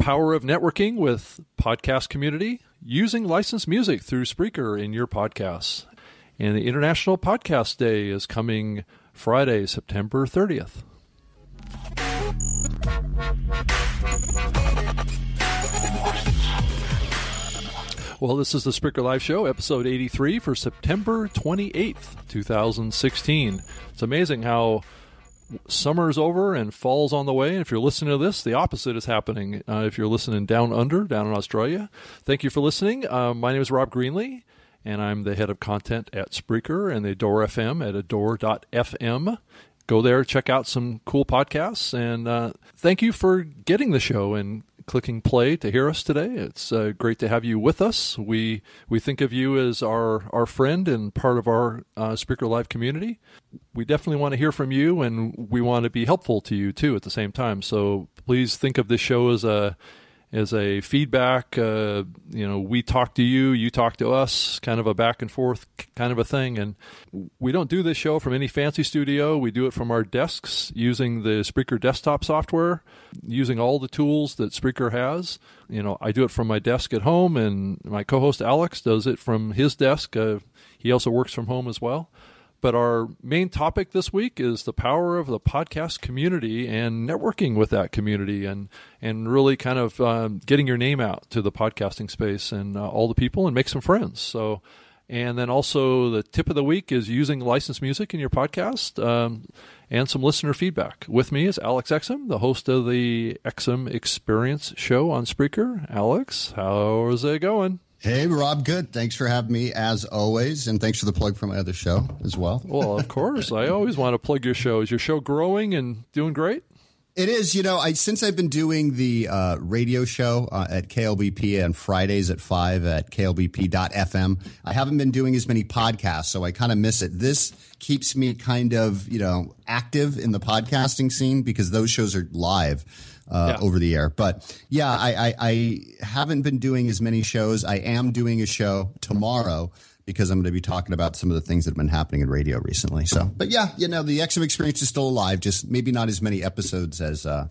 power of networking with podcast community using licensed music through Spreaker in your podcasts. And the International Podcast Day is coming Friday, September 30th. Well, this is the Spreaker Live Show, episode 83 for September 28th, 2016. It's amazing how summer's over and fall's on the way. And if you're listening to this, the opposite is happening. Uh, if you're listening down under, down in Australia, thank you for listening. Uh, my name is Rob Greenlee, and I'm the head of content at Spreaker and the Adore FM at adore.fm. Go there, check out some cool podcasts, and uh, thank you for getting the show and clicking play to hear us today. It's uh, great to have you with us. We we think of you as our our friend and part of our uh, Spreaker Live community. We definitely want to hear from you, and we want to be helpful to you too at the same time. So please think of this show as a as a feedback. Uh, you know, we talk to you, you talk to us, kind of a back and forth kind of a thing. And we don't do this show from any fancy studio. We do it from our desks using the Spreaker desktop software, using all the tools that Spreaker has. You know, I do it from my desk at home, and my co-host Alex does it from his desk. Uh, he also works from home as well. But our main topic this week is the power of the podcast community and networking with that community and, and really kind of um, getting your name out to the podcasting space and uh, all the people and make some friends. So, and then also the tip of the week is using licensed music in your podcast um, and some listener feedback. With me is Alex Exum, the host of the Exum Experience show on Spreaker. Alex, how's it going? Hey, Rob, good. Thanks for having me as always. And thanks for the plug for my other show as well. Well, of course. I always want to plug your show. Is your show growing and doing great? It is. You know, I since I've been doing the uh, radio show uh, at KLBP and Fridays at 5 at klbp.fm, I haven't been doing as many podcasts, so I kind of miss it. This keeps me kind of, you know, active in the podcasting scene because those shows are live uh, yeah. over the air. But yeah, I, I, I, haven't been doing as many shows. I am doing a show tomorrow because I'm going to be talking about some of the things that have been happening in radio recently. So, but yeah, you know, the Exum experience is still alive, just maybe not as many episodes as, uh,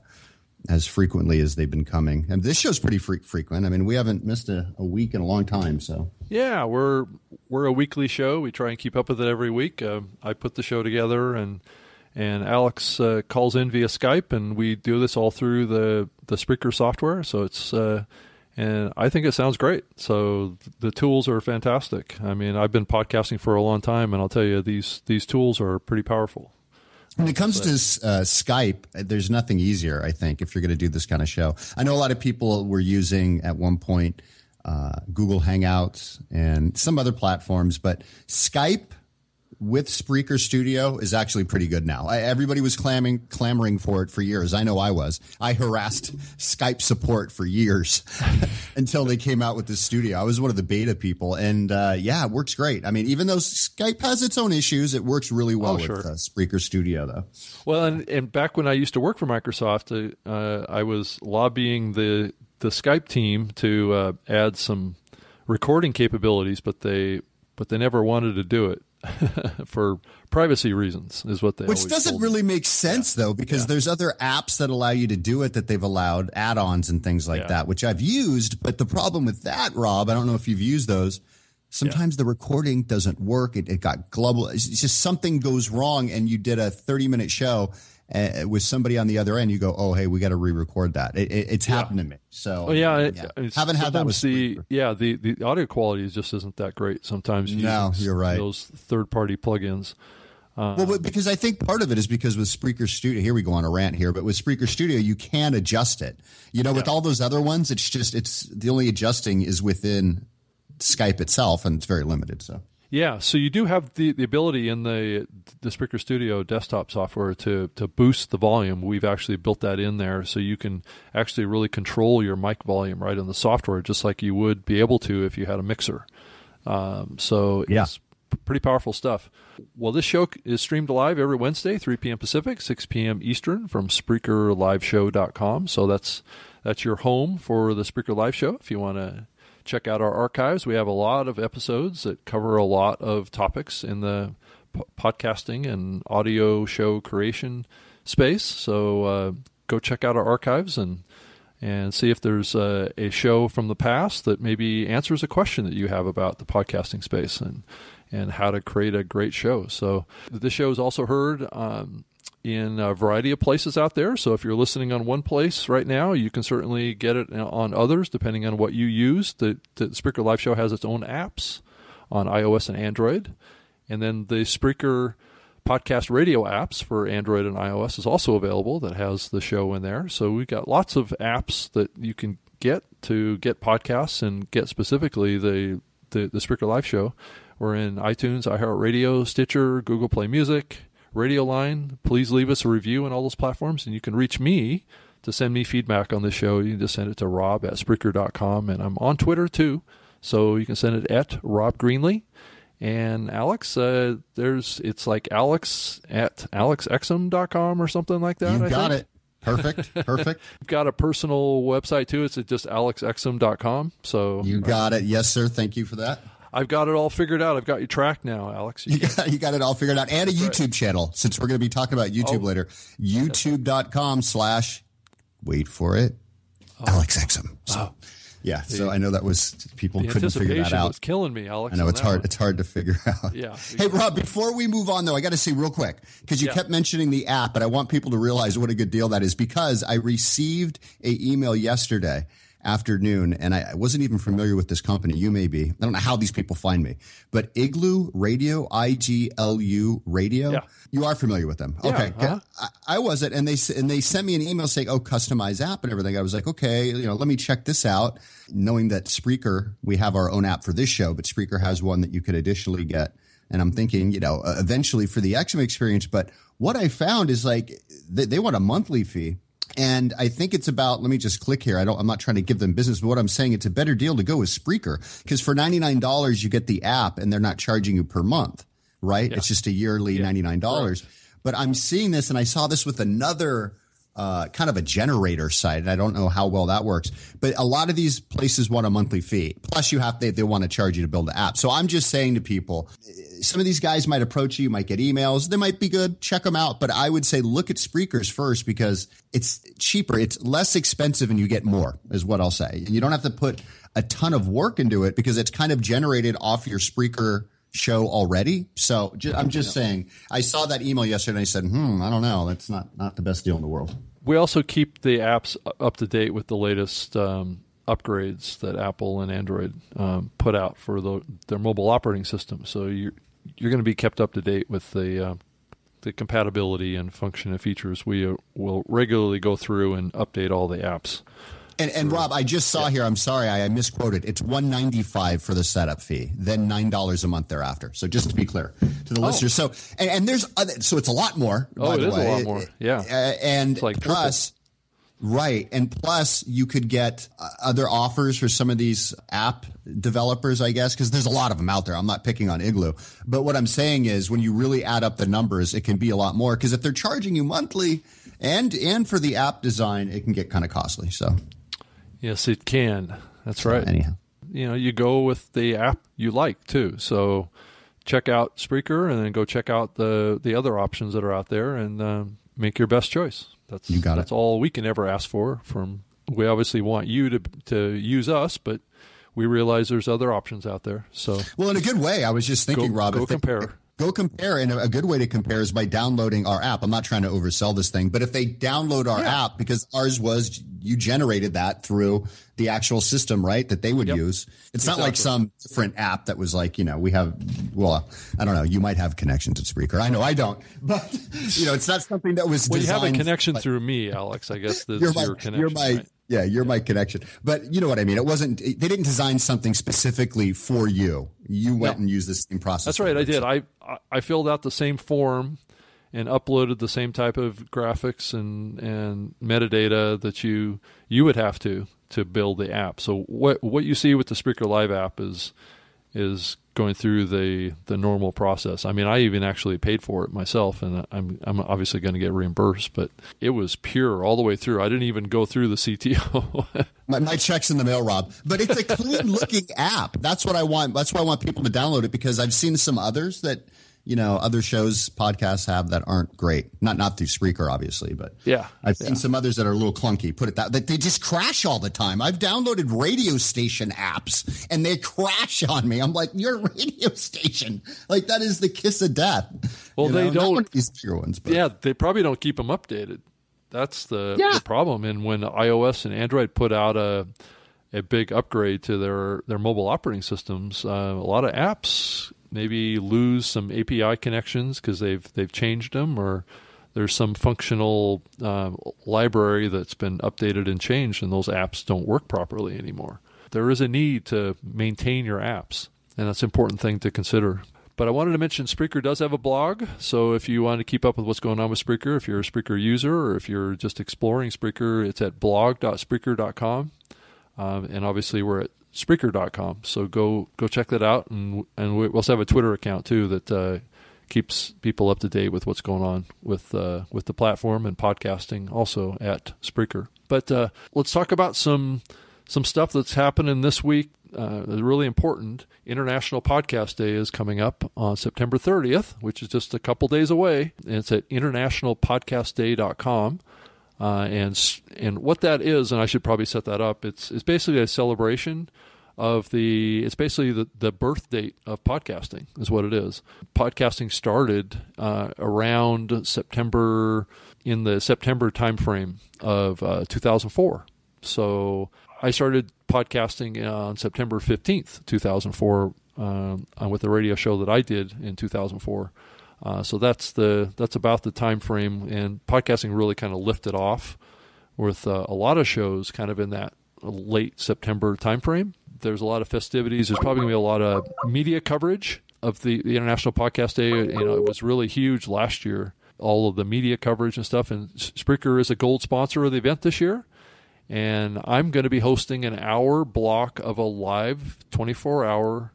as frequently as they've been coming. And this show's pretty fre- frequent. I mean, we haven't missed a, a, week in a long time. So yeah, we're we're a weekly show. We try and keep up with it every week. Uh, I put the show together, and and Alex uh, calls in via Skype, and we do this all through the the Spreaker software. So it's uh, and I think it sounds great. So the tools are fantastic. I mean, I've been podcasting for a long time, and I'll tell you these these tools are pretty powerful. When it comes to uh, Skype, there's nothing easier. I think if you're going to do this kind of show, I know a lot of people were using at one point uh, Google Hangouts and some other platforms, but Skype with Spreaker Studio is actually pretty good now. I, everybody was clamoring, clamoring for it for years. I know I was. I harassed Skype support for years until they came out with this studio. I was one of the beta people, and uh, yeah, it works great. I mean, even though Skype has its own issues, it works really well oh, sure. with uh, Spreaker Studio, though. Well, and, and back when I used to work for Microsoft, uh, I was lobbying the the Skype team to uh, add some recording capabilities, but they but they never wanted to do it. for privacy reasons is what they which doesn't really make sense yeah. though because yeah. there's other apps that allow you to do it that they've allowed add-ons and things like yeah. that which i've used but the problem with that rob i don't know if you've used those sometimes the recording doesn't work it, it got global it's just something goes wrong and you did a 30 minute show uh, with somebody on the other end, you go, "Oh, hey, we got to re-record that." It, it, it's yeah. happened to me. So, yeah, it, yeah. haven't had that with the yeah the the audio quality just isn't that great sometimes. No, you're right. Those third-party plugins. Uh, well, because I think part of it is because with Spreaker Studio, here we go on a rant here, but with Spreaker Studio, you can adjust it. You know, yeah. with all those other ones, it's just it's the only adjusting is within Skype itself, and it's very limited. So yeah, so you do have the, the ability in the the Spreaker Studio desktop software to to boost the volume. We've actually built that in there, so you can actually really control your mic volume right in the software, just like you would be able to if you had a mixer. Um, so yeah. it's pretty powerful stuff. Well, this show is streamed live every Wednesday, 3 p.m. Pacific, 6 p.m. Eastern from SpreakerLiveShow.com. So that's that's your home for the Spreaker Live Show if you want to check out our archives. We have a lot of episodes that cover a lot of topics in the p- podcasting and audio show creation space. So uh, go check out our archives and and see if there's a, a, show from the past that maybe answers a question that you have about the podcasting space and and how to create a great show. So this show is also heard um, in a variety of places out there. So if you're listening on one place right now, you can certainly get it on others depending on what you use. The, the Spreaker Live Show has its own apps on iOS and Android, and then the Spreaker podcast radio apps for Android and iOS is also available that has the show in there. So we've got lots of apps that you can get to get podcasts and get specifically the the, the Spreaker Live Show. We're in iTunes, iHeartRadio, Stitcher, Google Play Music, Radio Line. Please leave us a review on all those platforms, and you can reach me to send me feedback on the show. You can just send it to rob at Spreaker.com, and I'm on Twitter too, so you can send it at Rob Greenlee. And Alex, uh, there's it's like Alex at alexexum.com or something like that. You I got think. it. Perfect. Perfect. I've got a personal website too. It's just alexexum.com. So you got it. Yes, sir. Thank you for that. I've got it all figured out. I've got you tracked now, Alex. You, you, got, you got, it all figured out. And a YouTube right. channel, since we're going to be talking about oh. YouTube oh. later. YouTube.com slash, wait for it, oh. Alex Exum. So, oh. Yeah, the, so I know that was people couldn't figure that out. Was killing me, Alex. I know it's hard. One. It's hard to figure out. Yeah. Hey, Rob, before we move on, though, I got to say real quick because you yeah. kept mentioning the app, but I want people to realize what a good deal that is because I received a email yesterday afternoon, and I wasn't even familiar with this company. You may be. I don't know how these people find me, but Igloo Radio, I G L U Radio. Yeah. You are familiar with them, yeah, okay? Uh-huh. I, I, wasn't, and they and they sent me an email saying, "Oh, customize app and everything." I was like, "Okay, you know, let me check this out." Knowing that Spreaker, we have our own app for this show, but Spreaker has one that you could additionally get. And I'm thinking, you know, eventually for the Exum experience. But what I found is like they, they want a monthly fee and I think it's about, let me just click here. I don't, I'm not trying to give them business, but what I'm saying, it's a better deal to go with Spreaker because for $99, you get the app and they're not charging you per month, right? Yeah. It's just a yearly yeah. $99. Right. But I'm seeing this and I saw this with another uh, kind of a generator site. And I don't know how well that works, but a lot of these places want a monthly fee. Plus, you have they, they want to charge you to build the app. So I'm just saying to people, some of these guys might approach you, you might get emails. They might be good. Check them out. But I would say look at Spreakers first because it's cheaper. It's less expensive and you get more is what I'll say. And you don't have to put a ton of work into it because it's kind of generated off your Spreaker show already. So I'm just saying, I saw that email yesterday and I said, hmm, I don't know. That's not, not the best deal in the world we also keep the apps up to date with the latest um, upgrades that Apple and Android um, put out for the, their mobile operating system. So you're you're going to be kept up to date with the uh, the compatibility and function and features. We uh, will regularly go through and update all the apps. And, and Rob, I just saw yeah. here. I'm sorry, I, I, misquoted. It's 195 for the setup fee, then nine dollars a month thereafter. So just to be clear to the oh. listeners. So and, and, there's other, so it's a lot more. Oh, it is way. a lot more. Yeah, uh, and like plus. Triple. Right. And plus, you could get uh, other offers for some of these app developers, I guess, because there's a lot of them out there. I'm not picking on Igloo. But what I'm saying is when you really add up the numbers, it can be a lot more because if they're charging you monthly and, and for the app design, it can get kind of costly. So Yes, it can. That's right. Anyhow, you know, you go with the app you like too. So check out Spreaker and then go check out the the other options that are out there and uh, make your best choice. That's you got that's it. all we can ever ask for. From we obviously want you to to use us, but we realize there's other options out there. So well, in a good way. I was just thinking, go, Rob, go compare go compare. And a good way to compare is by downloading our app. I'm not trying to oversell this thing, but if they download our yeah. app, because ours was you generated that through the actual system, right? That they would yep. use. It's exactly. not like some different app that was like, you know, we have, well, I don't know. You might have connection to Spreaker. I know I don't, but you know, it's not something that was. Well, you have a connection through me, Alex. I guess that's you're my, your connection. You're my, right? Yeah, you're my connection. But you know what I mean? It wasn't, they didn't design something specifically for you. You went and used the same process. That's right. I did. I, I filled out the same form and uploaded the same type of graphics and, and metadata that you, you would have to, to build the app. So what, what you see with the Spreaker Live app is, is going through the the normal process. I mean, I even actually paid for it myself, and I'm I'm obviously going to get reimbursed. But it was pure all the way through. I didn't even go through the CTO. my, my check's in the mail, Rob. But it's a clean looking app. That's what I want. That's why I want people to download it because I've seen some others that you know other shows podcasts have that aren't great. Not not through Spreaker, obviously, but yeah, I've yeah. seen some others that are a little clunky. Put it that they just crash all the time. I've downloaded radio station apps and they crash on me. I'm like, you're radio station. Like that is the kiss of death. Well, you they know? don't. Not these bigger ones, but Yeah, they probably don't keep them updated. That's the, Yeah. the problem. And when iOS and Android put out a a big upgrade to their their mobile operating systems, uh, a lot of apps maybe lose some API connections because they've they've changed them, or there's some functional uh, library that's been updated and changed, and those apps don't work properly anymore. There is a need to maintain your apps, and that's an important thing to consider. But I wanted to mention Spreaker does have a blog. So if you want to keep up with what's going on with Spreaker, if you're a Spreaker user or if you're just exploring Spreaker, it's at blog.spreaker.com. Um, and obviously we're at Spreaker.com. So go go check that out. And and we also have a Twitter account too that uh, keeps people up to date with what's going on with uh, with the platform and podcasting also at Spreaker. But uh, let's talk about some some stuff that's happening this week. Uh, really important. International Podcast Day is coming up on September 30th, which is just a couple days away. And it's at internationalpodcastday.com. Uh, and and what that is, and I should probably set that up. It's it's basically a celebration of the. It's basically the, the birth date of podcasting is what it is. Podcasting started uh, around September in the September timeframe of uh, 2004. So I started podcasting on September 15th, 2004, um, with the radio show that I did in 2004. Uh, so that's the that's about the time frame, and podcasting really kind of lifted off with uh, a lot of shows kind of in that late September timeframe. There's a lot of festivities. There's probably going to be a lot of media coverage of the, the International Podcast Day. You know, it was really huge last year. All of the media coverage and stuff. And Spreaker is a gold sponsor of the event this year. And I'm going to be hosting an hour block of a live 24 hour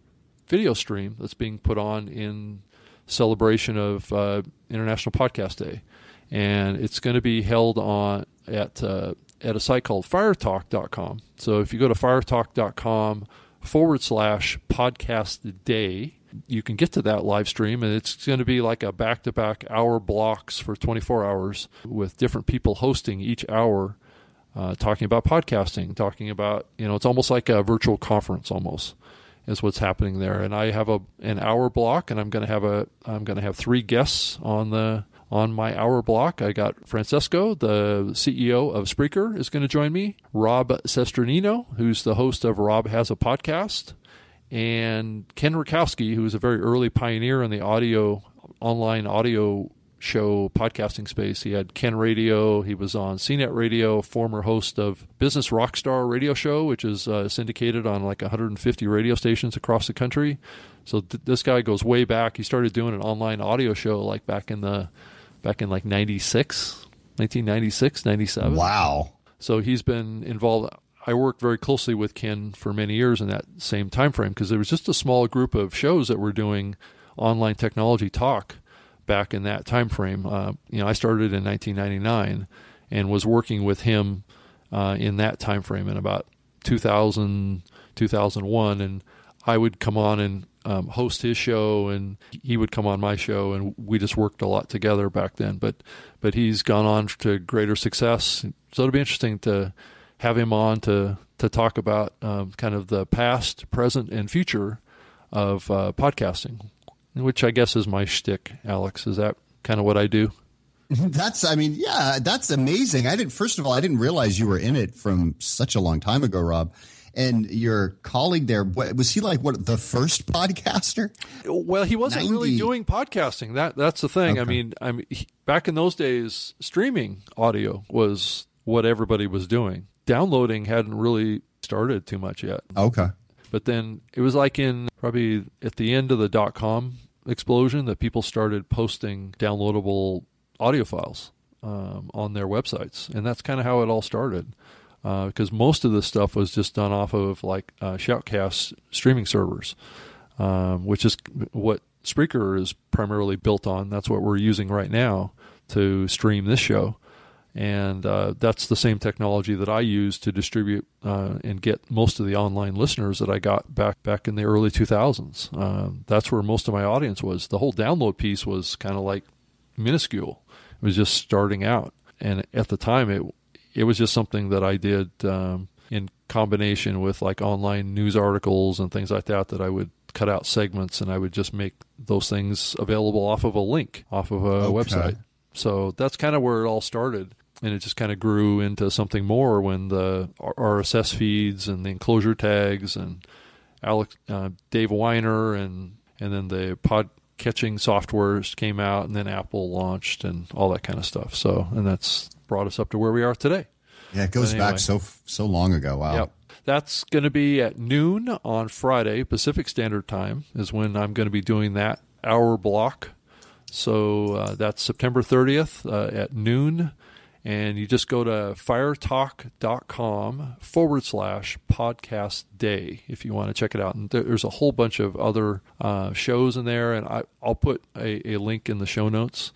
video stream that's being put on in celebration of uh, International Podcast Day, and it's going to be held on at uh, at a site called FireTalk.com. So if you go to FireTalk.com forward slash podcast day, you can get to that live stream, and it's going to be like a back to back hour blocks for 24 hours with different people hosting each hour. Uh, talking about podcasting, talking about you know, it's almost like a virtual conference almost is what's happening there. And I have a an hour block, and I'm going to have a I'm going to have three guests on the on my hour block. I got Francesco, the CEO of Spreaker, is going to join me. Rob Cesternino, who's the host of Rob Has a Podcast, and Ken Rutkowski, who is a very early pioneer in the audio online audio show podcasting space. He had Ken Radio. He was on CNET Radio, former host of Business Rockstar Radio Show, which is uh, syndicated on like 150 radio stations across the country. So th- this guy goes way back. He started doing an online audio show like back in the back in like 96, 1996, 97. wow. So he's been involved. I worked very closely with Ken for many years in that same time frame because there was just a small group of shows that were doing online technology talk back in that time frame. Uh, you know, I started in 1999 and was working with him uh, in that time frame in about 2000, 2001, and I would come on and um, host his show, and he would come on my show, and we just worked a lot together back then. But but he's gone on to greater success, so it'll be interesting to have him on to to talk about um, kind of the past, present, and future of uh, podcasting, which I guess is my shtick. Alex, is that kind of what I do? That's, I mean, yeah, that's amazing. I didn't, first of all, I didn't realize you were in it from such a long time ago, Rob. And your colleague there was he like, what, the first podcaster? Well, he wasn't 90. really doing podcasting. That that's the thing. I mean, I mean, he, back in those days, streaming audio was what everybody was doing. Downloading hadn't really started too much yet. Okay. But then it was like in probably at the end of the dot com explosion that people started posting downloadable audio files um, on their websites, and that's kind of how it all started. Because most of this stuff was just done off of like uh, Shoutcast streaming servers, um, which is what Spreaker is primarily built on. That's what we're using right now to stream this show. and uh, that's the same technology that I use to distribute uh, and get most of the online listeners that I got back back in the early 2000s. Uh, that's where most of my audience was. The whole download piece was kind of like minuscule. It was just starting out, and at the time, it it was just something that I did um, in combination with like online news articles and things like that. That I would cut out segments and I would just make those things available off of a link off of a okay. website. So that's kind of where it all started. And it just kind of grew into something more when the RSS feeds and the enclosure tags and Alex, uh, Dave Winer and and then the pod catching softwares came out and then Apple launched and all that kind of stuff. So and that's brought us up to where we are today. Yeah, it goes anyway, back so so long ago. Wow. Yep. That's going to be at noon on Friday, Pacific Standard Time, is when I'm going to be doing that hour block. So uh, that's September 30th uh, at noon. And you just go to firetalk.com forward slash podcast day if you want to check it out. And there's a whole bunch of other uh, shows in there. And I, will put a, a, link in the show notes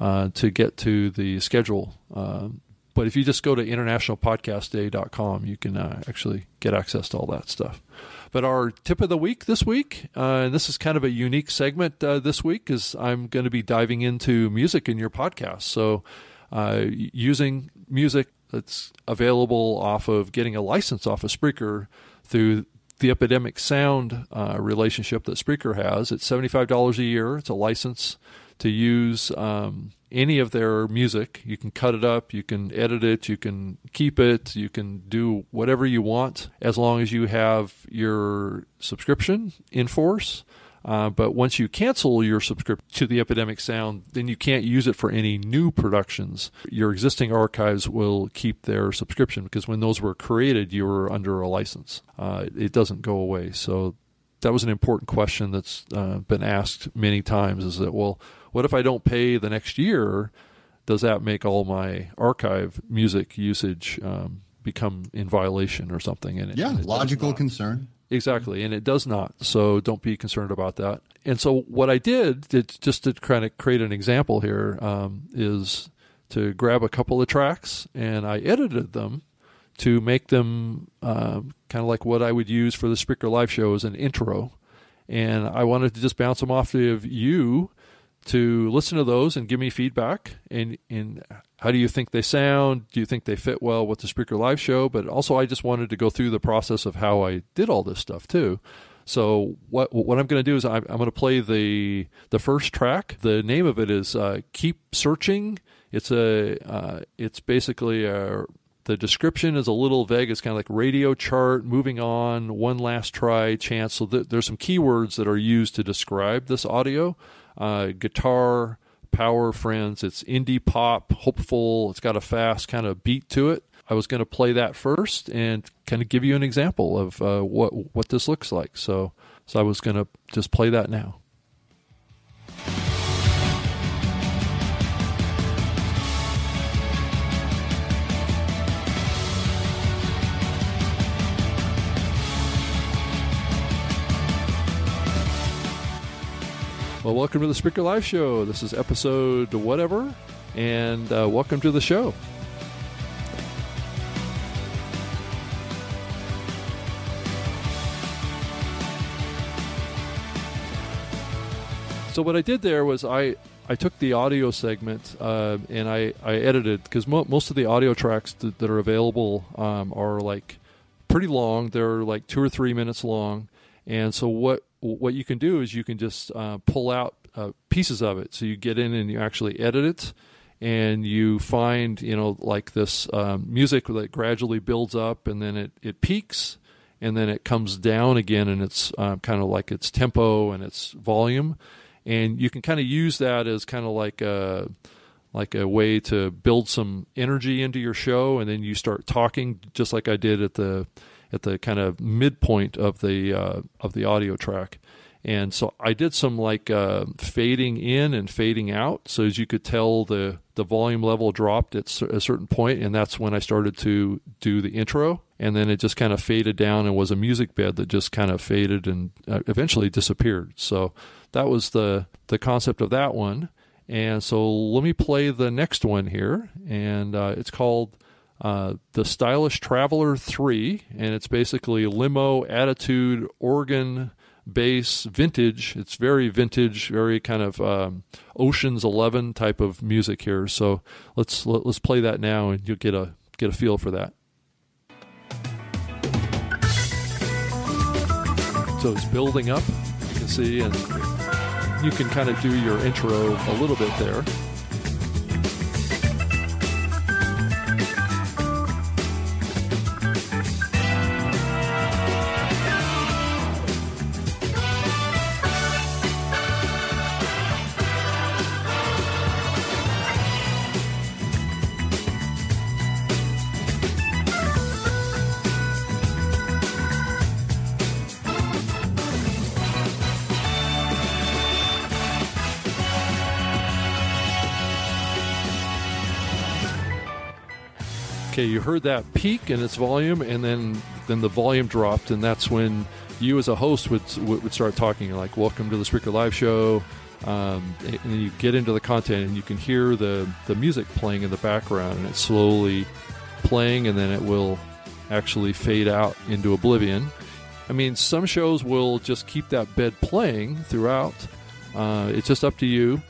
uh, to get to the schedule um, but if you just go to internationalpodcastday.com, you can uh, actually get access to all that stuff. But our tip of the week this week, uh, and this is kind of a unique segment uh, this week, is I'm going to be diving into music in your podcast. So uh, using music that's available off of getting a license off of Spreaker through the Epidemic Sound uh, relationship that Spreaker has. It's $75 a year. It's a license to use um, any of their music. You can cut it up, you can edit it, you can keep it, you can do whatever you want as long as you have your subscription in force. Uh, but once you cancel your subscription to the Epidemic Sound, then you can't use it for any new productions. Your existing archives will keep their subscription because when those were created, you were under a license. Uh, it doesn't go away. So that was an important question that's uh, been asked many times is that, well, what if I don't pay the next year? Does that make all my archive music usage um, become in violation or something? And it, yeah, and logical concern. Exactly, and it does not. So don't be concerned about that. And so what I did, just to kind of create an example here, um, is to grab a couple of tracks and I edited them to make them uh, kind of like what I would use for the Spreaker Live show as an intro. And I wanted to just bounce them off of you to listen to those and give me feedback. And and how do you think they sound? Do you think they fit well with the Spreaker live show? But also i just wanted to go through the process of how i did all this stuff too. So what what i'm going to do is i'm, I'm going to play the the first track. The name of it is uh, keep searching. It's a uh, it's basically a the description is a little vague. It's kind of like radio chart, moving on, one last try, chance. So th- there's some keywords that are used to describe this audio uh, guitar power friends. It's indie pop, hopeful. It's got a fast kind of beat to it. I was going to play that first and kind of give you an example of uh, what what this looks like. So so I was going to just play that now. Well, welcome to the Spreaker Live Show. This is episode whatever, and uh, welcome to the show. So what I did there was I I took the audio segment uh, and I I edited because mo- most of the audio tracks th- that are available um, are like pretty long. They're like two or three minutes long, and so what what you can do is you can just uh, pull out uh, pieces of it. So you get in and you actually edit it, and you find you know like this um, music that gradually builds up and then it it peaks and then it comes down again and it's um, kind of like its tempo and its volume, and you can kind of use that as kind of like a like a way to build some energy into your show, and then you start talking just like I did at the at the kind of midpoint of the uh, of the audio track. And so I did some like uh, fading in and fading out. So as you could tell, the the volume level dropped at a certain point, and that's when I started to do the intro. And then it just kind of faded down and was a music bed that just kind of faded and uh, eventually disappeared. So that was the the concept of that one. And so let me play the next one here, and uh, it's called uh, the Stylish Traveler 3, and it's basically limo, attitude, organ, bass, vintage. It's very vintage, very kind of um, Ocean's Eleven type of music here. So let's let, us let us play that now, and you'll get a get a feel for that. So it's building up, you can see, and you can kind of do your intro a little bit there. Okay, you heard that peak in its volume, and then then the volume dropped, and that's when you as a host would would start talking like, "Welcome to the Spreaker Live Show," um, and then you get into the content, and you can hear the the music playing in the background, and it's slowly playing, and then it will actually fade out into oblivion. I mean, some shows will just keep that bed playing throughout. Uh, it's just up to you.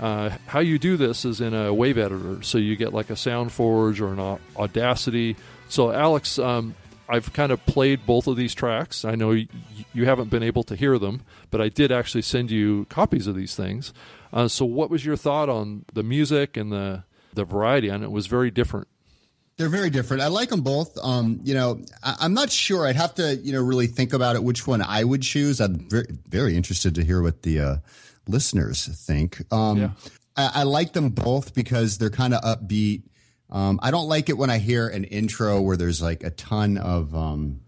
Uh, how you do this is in a wave editor, so you get like a SoundForge or an Audacity. So, Alex, um, I've kind of played both of these tracks. I know you, you, haven't been able to hear them, but I did actually send you copies of these things. Uh, so, what was your thought on the music and the the variety? And it was very different. They're very different. I like them both. Um, you know, I, am not sure. I'd have to, you know, really think about it. Which one I would choose. I'm very, very interested to hear what the uh, listeners think. Um, yeah. I, I, like them both because they're kind of upbeat. Um, I don't like it when I hear an intro where there's like a ton of. Um,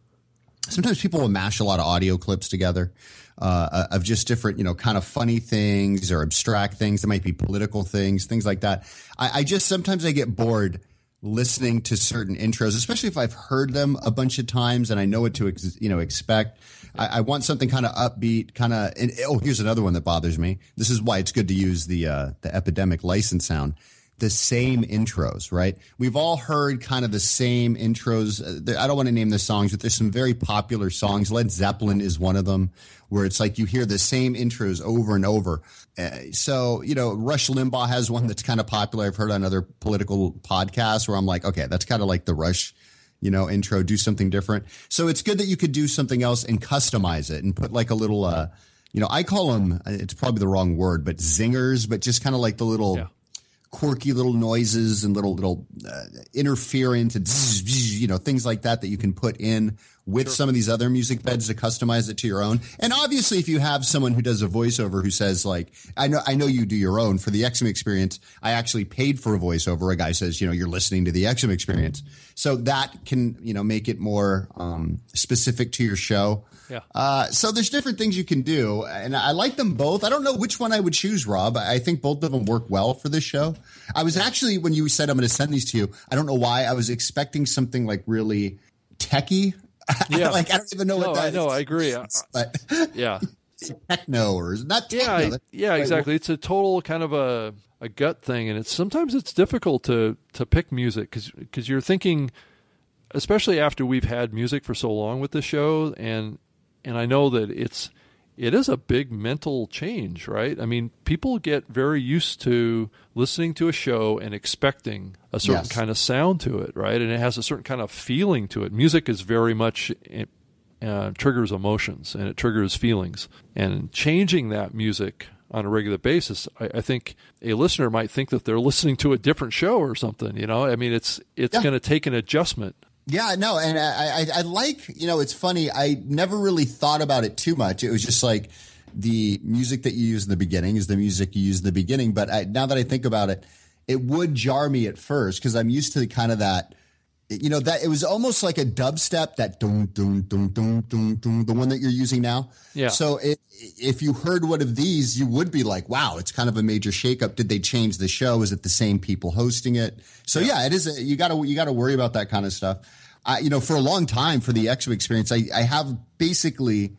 sometimes people will mash a lot of audio clips together uh, of just different, you know, kind of funny things or abstract things. There might be political things, things like that. I, I just sometimes I get bored listening to certain intros, especially if I've heard them a bunch of times and I know what to, ex- you know, expect. I, I want something kind of upbeat, kind of. Oh, here's another one that bothers me. This is why it's good to use the uh, the epidemic license sound. The same intros, right? We've all heard kind of the same intros. Uh, I don't want to name the songs, but there's some very popular songs. Led Zeppelin is one of them, where it's like you hear the same intros over and over. Uh, so, you know, Rush Limbaugh has one that's kind of popular. I've heard on other political podcasts where I'm like, okay, that's kind of like the Rush you know, intro, do something different. So it's good that you could do something else and customize it and put like a little, uh, you know, I call them, it's probably the wrong word, but zingers, but just kind of like the little yeah. Quirky little noises and little, little uh, interference and, you know, things like that that you can put in with sure. some of these other music beds to customize it to your own. And obviously, if you have someone who does a voiceover who says like, I know, I know you do your own for the Exum experience. I actually paid for a voiceover. A guy says, you know, you're listening to the Exum experience. So that can, you know, make it more, um, specific to your show. Yeah. Uh, so there's different things you can do, and I like them both. I don't know which one I would choose, Rob. I think both of them work well for this show. I was actually when you said I'm going to send these to you, I don't know why I was expecting something like really techie Yeah. like I don't even know no, what that I know, I agree. Uh, but yeah. techno or not techno. Yeah, yeah, exactly. It's a total kind of a a gut thing and it's sometimes it's difficult to to pick music cuz cuz you're thinking especially after we've had music for so long with the show and and I know that it's it is a big mental change, right? I mean, people get very used to listening to a show and expecting a certain yes. kind of sound to it, right? And it has a certain kind of feeling to it. Music is very much uh, triggers emotions and it triggers feelings. And changing that music on a regular basis, I, I, think a listener might think that they're listening to a different show or something. You know, I mean, it's it's yeah. going to take an adjustment yeah, no, and I, I, I like you know it's funny. I never really thought about it too much. It was just like the music that you use in the beginning is the music you use in the beginning. But I, now that I think about it, it would jar me at first because I'm used to kind of that. You know that it was almost like a dubstep that dum dum dum dum dum dum the one that you're using now. Yeah. So it, if you heard one of these, you would be like, "Wow, it's kind of a major shakeup." Did they change the show? Is it the same people hosting it? So yeah, yeah it is. A, you got to you got to worry about that kind of stuff. I, you know, for a long time for the Exum experience, I, I have basically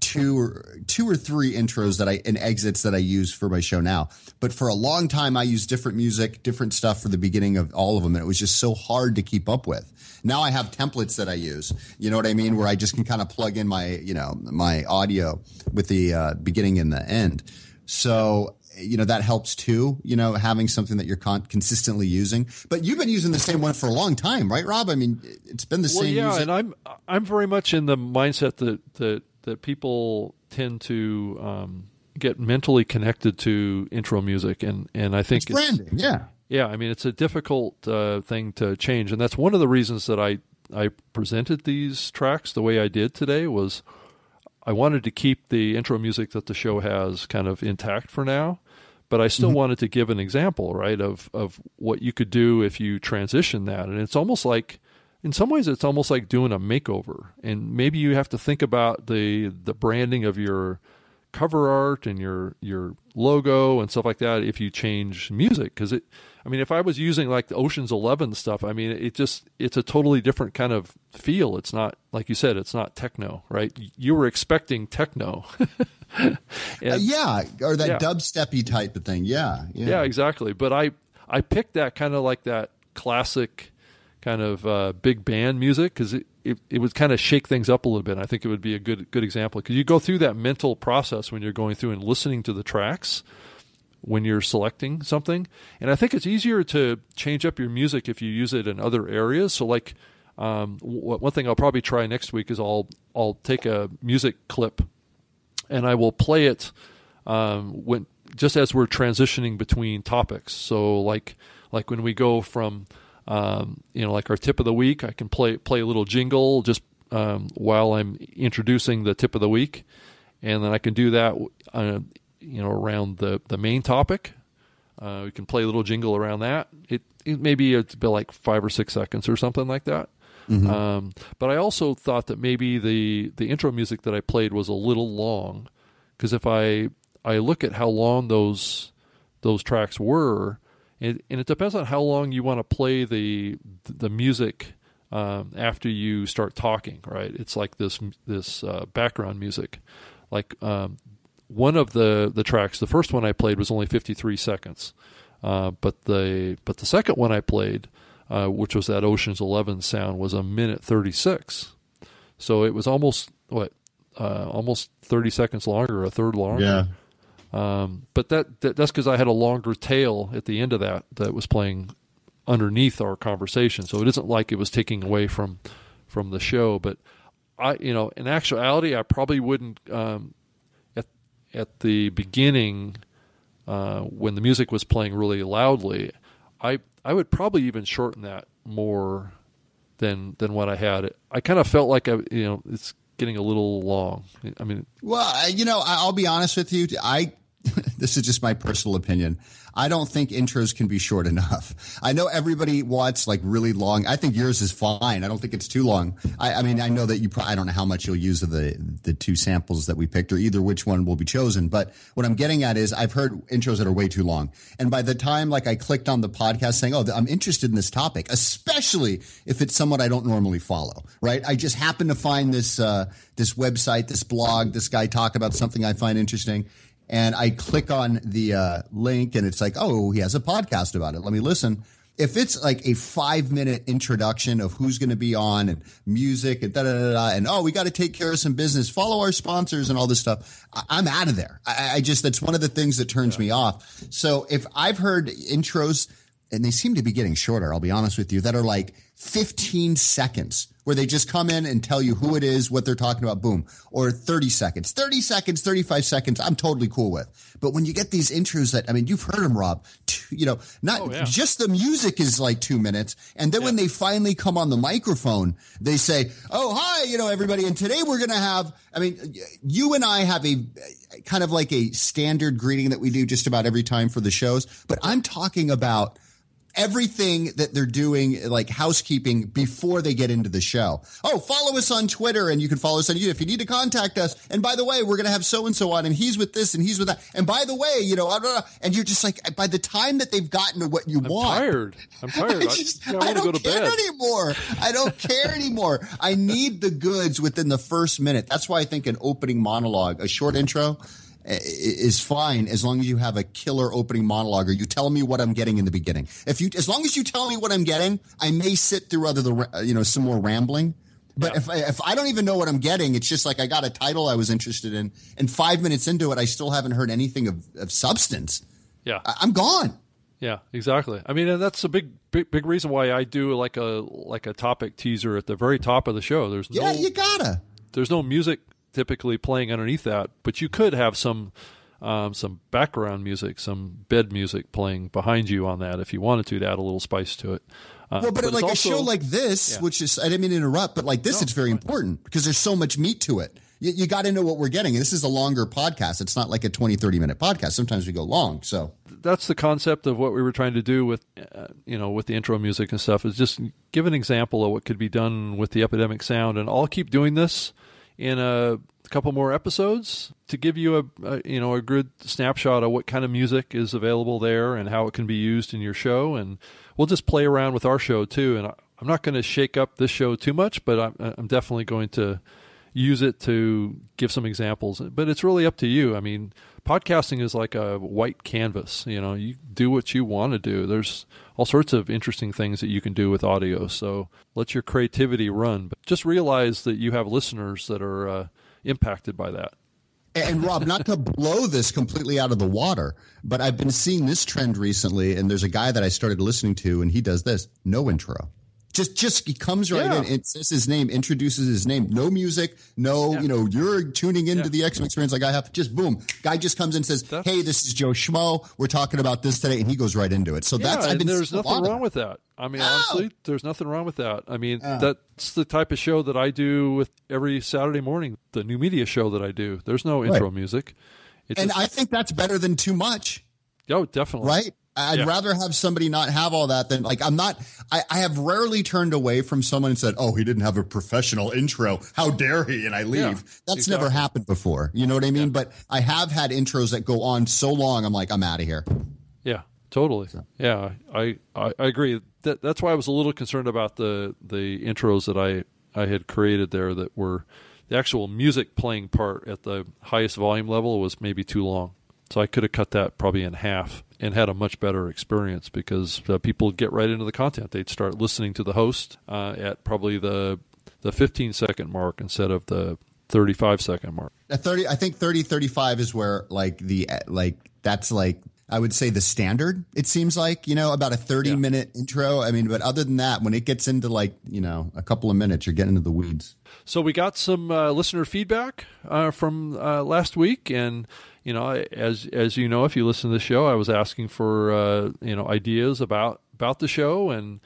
two or two or three intros that I and exits that I use for my show now. But for a long time, I used different music, different stuff for the beginning of all of them, and it was just so hard to keep up with. Now I have templates that I use. You know what I mean? Where I just can kind of plug in my you know my audio with the uh, beginning and the end. So you know that helps too you know having something that you're con- consistently using but you've been using the same one for a long time right rob i mean it's been the well, same yeah music. and i'm i'm very much in the mindset that that that people tend to um, get mentally connected to intro music and and i think it's branding yeah yeah i mean it's a difficult uh, thing to change and that's one of the reasons that i i presented these tracks the way i did today was I wanted to keep the intro music that the show has kind of intact for now, but I still mm-hmm. wanted to give an example, right, of of what you could do if you transition that. And it's almost like in some ways it's almost like doing a makeover. And maybe you have to think about the the branding of your cover art and your your logo and stuff like that if you change music because it I mean, if I was using like the Ocean's Eleven stuff, I mean, it just it's a totally different kind of feel. It's not like you said, it's not techno, right? You were expecting techno. and, uh, yeah, or that yeah. dubsteppy type of thing. Yeah, yeah, yeah, exactly. But I I picked that kind of like that classic kind of uh, big band music because it, it, it would kind of shake things up a little bit. And I think it would be a good good example because you go through that mental process when you're going through and listening to the tracks when you're selecting something. And I think it's easier to change up your music if you use it in other areas. So, like, um, w- one thing I'll probably try next week is I'll I'll take a music clip and I will play it um, when just as we're transitioning between topics. So, like like when we go from um, you know like our tip of the week, I can play play a little jingle just um, while I'm introducing the tip of the week, and then I can do that uh, you know around the the main topic. Uh, we can play a little jingle around that. It, it maybe it's be like five or six seconds or something like that. Mm-hmm. Um, but I also thought that maybe the the intro music that I played was a little long because if I I look at how long those those tracks were, and, and it depends on how long you want to play the the music um, after you start talking. Right? It's like this this uh, background music. Like um, one of the the tracks, the first one I played was only 53 seconds, uh, but the but the second one I played, uh, which was that Ocean's Eleven sound, was a minute 36. So it was almost what uh, almost 30 seconds longer, a third longer. Yeah. Um, but that, that that's because I had a longer tail at the end of that that was playing underneath our conversation. So it isn't like it was taking away from from the show. But I, you know, in actuality, I probably wouldn't um, at the beginning uh, when the music was playing really loudly, I I would probably even shorten that more than than what I had. I kind of felt like I you know it's getting a little long. I mean, well, you know, I'll be honest with you. I this is just my personal opinion. I don't think intros can be short enough. I know everybody wants like really long. I think yours is fine. I don't think it's too long. I, I mean, I know that you. Probably, I don't know how much you'll use of the the two samples that we picked, or either which one will be chosen. But what I'm getting at is, I've heard intros that are way too long, and by the time like I clicked on the podcast saying, "Oh, I'm interested in this topic," especially if it's someone I don't normally follow, right? I just happen to find this uh, this website, this blog, this guy talk about something I find interesting and I click on the uh, link and it's like, oh, he has a podcast about it. Let me listen. If it's like a five minute introduction of who's going to be on and music and da da da da, and oh, we got to take care of some business, follow our sponsors and all this stuff, I- am out of there. I-, I just, that's one of the things that turns yeah. me off. So if I've heard intros, and they seem to be getting shorter, I'll be honest with you, that are like 15 seconds where they just come in and tell you who it is, what they're talking about, boom, or 30 seconds, 30 seconds, 35 seconds. I'm totally cool with. But when you get these intros that, I mean, you've heard them, Rob, you know, not oh, yeah. just the music is like two minutes. And then yeah. when they finally come on the microphone, they say, Oh, hi, you know, everybody. And today we're going to have, I mean, you and I have a kind of like a standard greeting that we do just about every time for the shows, but I'm talking about everything that they're doing, like housekeeping before they get into the show. Oh, follow us on Twitter and you can follow us on YouTube if you need to contact us. And by the way, we're going to have so and so on and he's with this and he's with that. And by the way, you know, and you're just like, by the time that they've gotten to what you I'm want, tired. I'm tired. I, just, I, I, I don't care bed. anymore. I don't care anymore. I need the goods within the first minute. That's why I think an opening monologue, a short intro, is fine as long as you have a killer opening monologue or you tell me what I'm getting in the beginning. If you, as long as you tell me what I'm getting, I may sit through other, the, you know, some more rambling. But yeah. if I, if I don't even know what I'm getting, it's just like I got a title I was interested in, and five minutes into it, I still haven't heard anything of, of substance. Yeah, I, I'm gone. Yeah, exactly. I mean, and that's a big, big, big reason why I do like a like a topic teaser at the very top of the show. There's yeah, no, you gotta. There's no music typically playing underneath that, but you could have some um, some background music, some bed music playing behind you on that if you wanted to, to add a little spice to it. Uh, well, but, but like also, a show like this, yeah. which is I didn't mean to interrupt, but like this, no, it's very important because there's so much meat to it. You, you got to know what we're getting. This is a longer podcast. It's not like a 20, 30 minute podcast. Sometimes we go long. So that's the concept of what we were trying to do with, uh, you know, with the intro music and stuff is just give an example of what could be done with the Epidemic Sound. And I'll keep doing this in a couple more episodes to give you a, a, you know a good snapshot of what kind of music is available there and how it can be used in your show. And we'll just play around with our show too. And I'm not going to shake up this show too much but I'm, I'm definitely going to use it to give some examples. But it's really up to you. I mean podcasting is like a white canvas you know. You do what you want to do. There's all sorts of interesting things that you can do with audio so let your creativity run. But just realize that you have listeners that are uh, impacted by that. And Rob, not to blow this completely out of the water, but I've been seeing this trend recently, and there's a guy that I started listening to, and he does this. No intro. Just, just he comes right yeah. in, and says his name, introduces his name, no music, no, yeah. you know, you're tuning into yeah. the Exum experience like I have. Just boom, guy just comes in and says, that's, "Hey, this is Joe Schmo. We're talking about this today," and he goes right into it. So that's I've been there's nothing wrong with that. I mean, honestly, there's nothing wrong with that. I mean, that's the type of show that I do with every Saturday morning, the new media show that I do. There's no intro right. music. and just, I think that's better than too much. Oh, definitely. Right? I'd yeah. rather have somebody not have all that than like I'm not. I, I, have rarely turned away from someone and said, "Oh, he didn't have a professional intro. How dare he?" And I leave. Yeah, That's exactly. never happened before. You know what I mean? Yeah. But I have had intros that go on so long. I'm like, I'm out of here. Yeah, totally. So. Yeah, I, I, I agree. That that's why I was a little concerned about the the intros that I I had created there that were the actual music playing part at the highest volume level was maybe too long. So I could have cut that probably in half and had a much better experience because uh, people get right into the content. They'd start listening to the host uh, at probably the the 15 second mark instead of the 35 second mark. At 30, I think 30, 35 is where like the like that's like I would say the standard. It seems like you know about a 30 yeah. minute intro. I mean, but other than that, when it gets into like you know a couple of minutes, you're getting into the weeds. So we got some uh, listener feedback uh, from uh, last week, and you know, as as you know, if you listen to the show, I was asking for uh, you know ideas about about the show and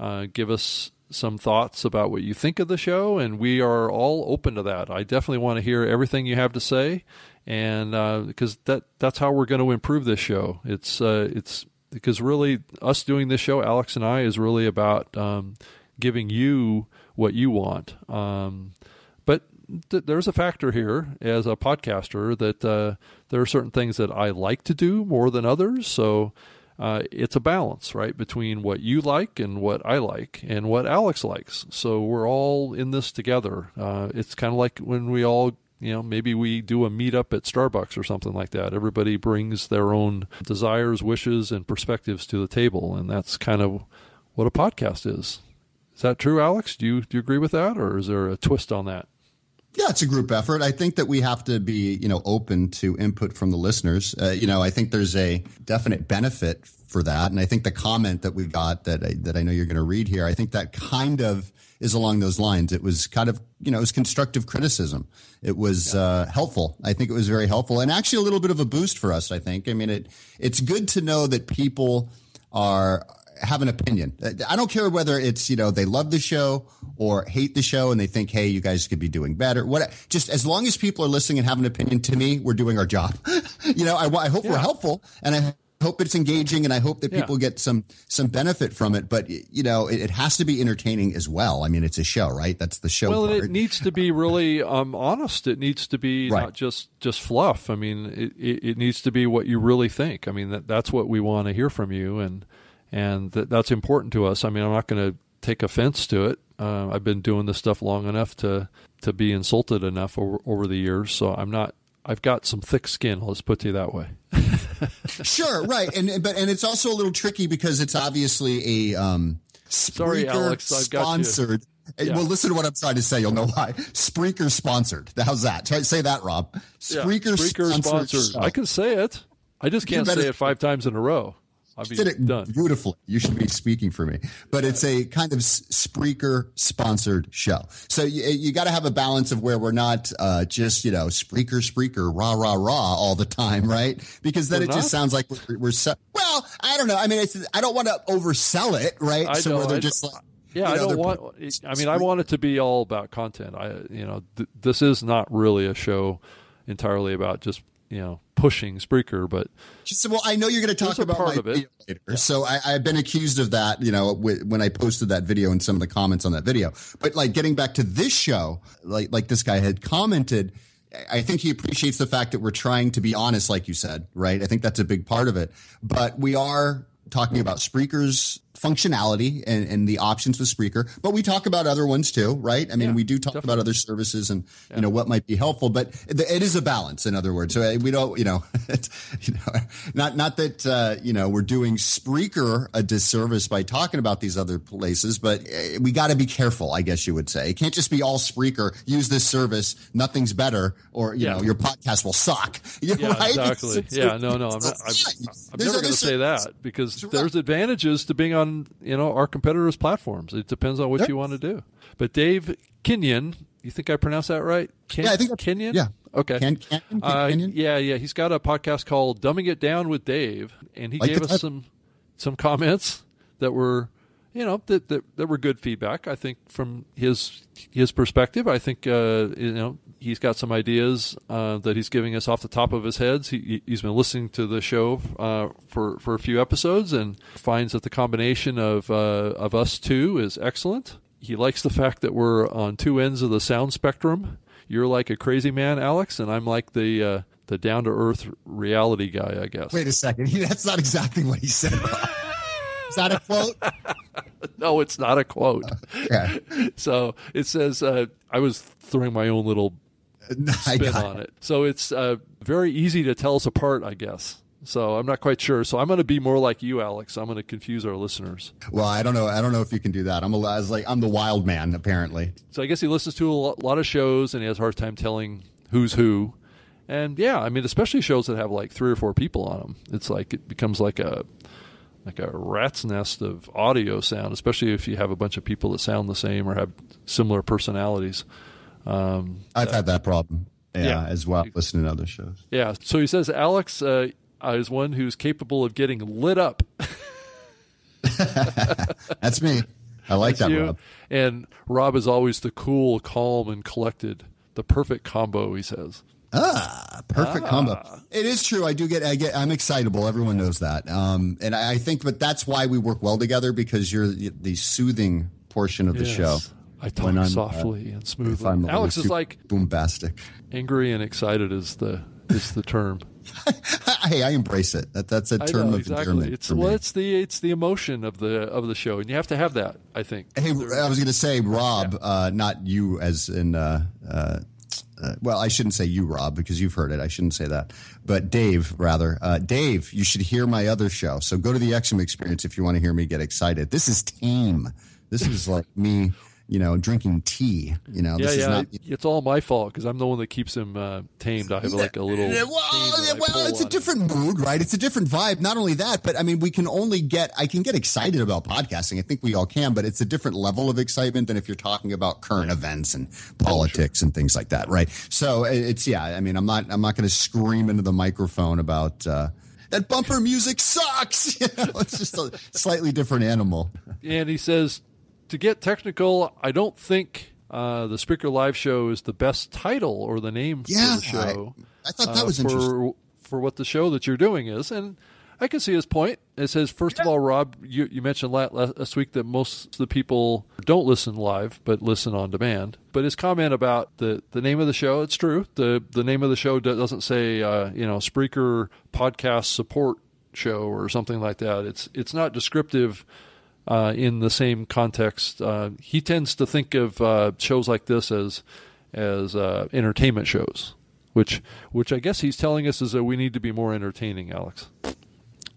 uh, give us some thoughts about what you think of the show, and we are all open to that. I definitely want to hear everything you have to say, and because uh, that that's how we're going to improve this show. It's uh, it's because really us doing this show, Alex and I, is really about um, giving you what you want. Um, th- there's a factor here as a podcaster that uh, there are certain things that I like to do more than others. So uh, it's a balance, right, between what you like and what I like and what Alex likes. So we're all in this together. Uh, it's kind of like when we all you know, maybe we do a meetup at Starbucks or something like that. Everybody brings their own desires, wishes, and perspectives to the table, and that's kind of what a podcast is. Is that true, Alex? Do you do you agree with that, or is there a twist on that? Yeah, it's a group effort. I think that we have to be, you know, open to input from the listeners. Uh, you know, I think there's a definite benefit for that, and I think the comment that we got that I, that I know you're going to read here, I think that kind of is along those lines. It was kind of, you know, it was constructive criticism. It was uh, helpful. I think it was very helpful, and actually a little bit of a boost for us. I think. I mean, it it's good to know that people are have an opinion. I don't care whether it's, you know, they love the show or hate the show and they think, hey, you guys could be doing better. What, just as long as people are listening and have an opinion, to me, we're doing our job. you know, I, I hope yeah. we're helpful and I hope it's engaging and I hope that Yeah. people get some some benefit from it. But you know, it, it has to be entertaining as well. I mean, it's a show, right? That's the show Well, it needs to be really um, honest. It needs to be Right. not just just fluff. I mean, it, it, it needs to be what you really think. I mean, that that's what we want to hear from you, and and that, that's important to us. I mean, I'm not going to take offense to it. Uh, I've been doing this stuff long enough to to be insulted enough over over the years, so I'm not. I've got some thick skin. Let's put it that way. sure, right, and but and it's also a little tricky because it's obviously a um, Sorry, Alex, I've got you. sponsored. Yeah. Well, listen to what I'm trying to say. You'll know why. Spreaker sponsored. How's that? Try, say that, Rob. Yeah, Spreaker, Spreaker sponsored. sponsored. I can say it. I just can't say it five times in a row. Be did it done. beautifully. You should be speaking for me. But it's a kind of Spreaker sponsored show. So you, you got to have a balance of where we're not uh, just, you know, Spreaker, Spreaker, rah, rah, rah all the time, right? Because then We're it just sounds like we're, we're se- well, I don't know. I mean, it's, I don't want to oversell it, right? I so know, where they're I- just like, Yeah, you I don't want. I mean, I want it to be all about content. I, you know, th- this is not really a show entirely about just you know pushing Spreaker, but So, well, I know you're going to talk about part my of it. video later. So I, I've been accused of that, you know, when I posted that video and some of the comments on that video. But like getting back to this show, like like this guy had commented, I think he appreciates the fact that we're trying to be honest, like you said, right? I think that's a big part of it. But we are talking about Spreaker's functionality and, and the options with Spreaker, but we talk about other ones too, right? I mean, Yeah, we do talk about other services and you know what might be helpful, but it it is a balance. In other words, so uh, we don't, you know, you know, not not that uh, you know we're doing Spreaker a disservice by talking about these other places, but uh, we got to be careful. I guess you would say it can't just be all Spreaker. Use this service, nothing's better, or you Yeah. know your podcast will suck. You're yeah, right? exactly. It's- Yeah, no, no, I'm not. I'm, I'm never going to say that because there's advantages to being on you know our competitors' platforms. It depends on what Yep. you want to do. But Dave Kenyon, you think I pronounced that right? Ken- Yeah, I think Kenyon. yeah. Okay. Ken- Kenyon? Uh, Kenyon? yeah, yeah. He's got a podcast called "Dumbing It Down with Dave," and he Like gave us some some comments that were you know that, that were good feedback. I think from his his perspective, I think uh, you know he's got some ideas uh, that he's giving us off the top of his heads. He he's been listening to the show uh, for for a few episodes and finds that the combination of uh, of us two is excellent. He likes the fact that we're on two ends of the sound spectrum. You're like a crazy man, Alex, and I'm like the uh, the down to earth reality guy, I guess. Wait a second. That's not exactly what he said. Is that a quote? No, it's not a quote. Yeah. So it says uh, I was throwing my own little I spin got on it. So it's uh, very easy to tell us apart, I guess. So I'm not quite sure. So I'm going to be more like you, Alex. I'm going to confuse our listeners. Well, I don't know. I don't know if you can do that. I'm a, I was like I'm the wild man apparently. So I guess he listens to a lo- lot of shows and he has a hard time telling who's who. And yeah, I mean, especially shows that have like three or four people on them. It's like it becomes like a like a rat's nest of audio sound, especially if you have a bunch of people that sound the same or have similar personalities. Um, I've had that problem. Yeah, Yeah. as well. Listening to other shows. yeah. So he says Alex uh, is one who's capable of getting lit up. That's me. I like that, you. Rob. And Rob is always the cool, calm, and collected. The perfect combo, he says. Ah, perfect combo. It is true. I do get. I get. I'm excitable. Everyone knows that. Um, and I, I think, but that's why we work well together because you're the, the soothing portion of the Yes. show. I talk When uh, softly and smoothly. I'm Alex is like boombastic. angry and excited is the is the term. hey, I embrace it. That that's a term know of exactly. endearment It's well, it's the it's the emotion of the of the show, and you have to have that. I think. Hey, I was going to say, Rob, uh, not you as in, uh, uh, well, I shouldn't say you, Rob, because you've heard it. I shouldn't say that. But Dave, rather. Uh, Dave, you should hear my other show. So go to the Exum Experience if you want to hear me get excited. This is tame. This is like me, you know, drinking tea. You know, Yeah, this yeah. is not. it's all my fault because I'm the one that keeps him uh, tamed. I have like a little. Well, well, it's a on him. different mood, right? It's a different vibe. Not only that, but I mean, we can only get, I can get excited about podcasting. I think we all can, but it's a different level of excitement than if you're talking about current events and politics and things like that, right? So it's, yeah, I mean, I'm not, I'm not going to scream into the microphone about, uh, that bumper music sucks. You know, it's just a slightly different animal. And he says, to get technical, I don't think uh, the Spreaker Live Show is the best title or the name Yeah, for the show. I, I thought that uh, was for interesting. for what the show that you're doing is, and I can see his point. It says, first of all, Rob, you, you mentioned la- last week that most of the people don't listen live, but listen on demand. But his comment about the, the name of the show, it's true. The the name of the show doesn't say, uh, you know, Spreaker podcast support show or something like that. It's it's not descriptive uh, in the same context. Uh, he tends to think of uh, shows like this as as uh, entertainment shows, which which I guess he's telling us is that we need to be more entertaining, Alex.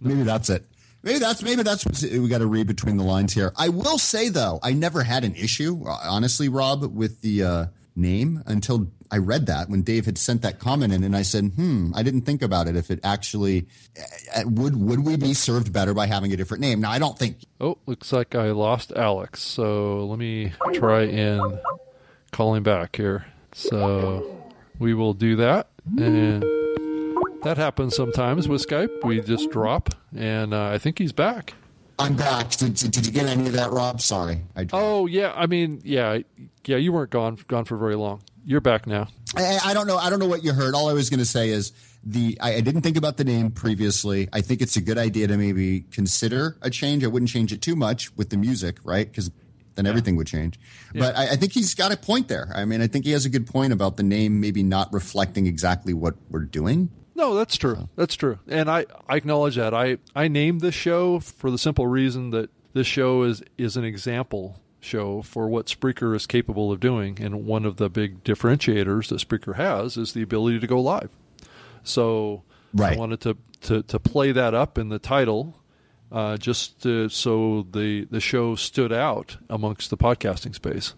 Maybe that's it. Maybe that's maybe that's what we got to read between the lines here. I will say though, I never had an issue, honestly, Rob, with the uh, name until I read that when Dave had sent that comment in, and I said, "Hmm, I didn't think about it. If it actually uh, would would we be served better by having a different name?" Now, I don't think. Oh, looks like I lost Alex. So let me try and call him back here. So we will do that and. That happens sometimes with Skype. We just drop, and uh, I think he's back. I'm back. Did, did, did, you get any of that, Rob? Sorry. oh yeah, I mean, yeah, yeah. You weren't gone gone for very long. You're back now. I, I don't know. I don't know what you heard. All I was going to say is the I, I, didn't think about the name previously. I think it's a good idea to maybe consider a change. I wouldn't change it too much with the music, right? Because then everything would change. Yeah. But I, I, think he's got a point there. I mean, I think he has a good point about the name maybe not reflecting exactly what we're doing. No, that's true. That's true. And I, I acknowledge that. I, I named this show for the simple reason that this show is, is an example show for what Spreaker is capable of doing. And one of the big differentiators that Spreaker has is the ability to go live. So right. I wanted to, to, to play that up in the title uh, just to, so the, the show stood out amongst the podcasting space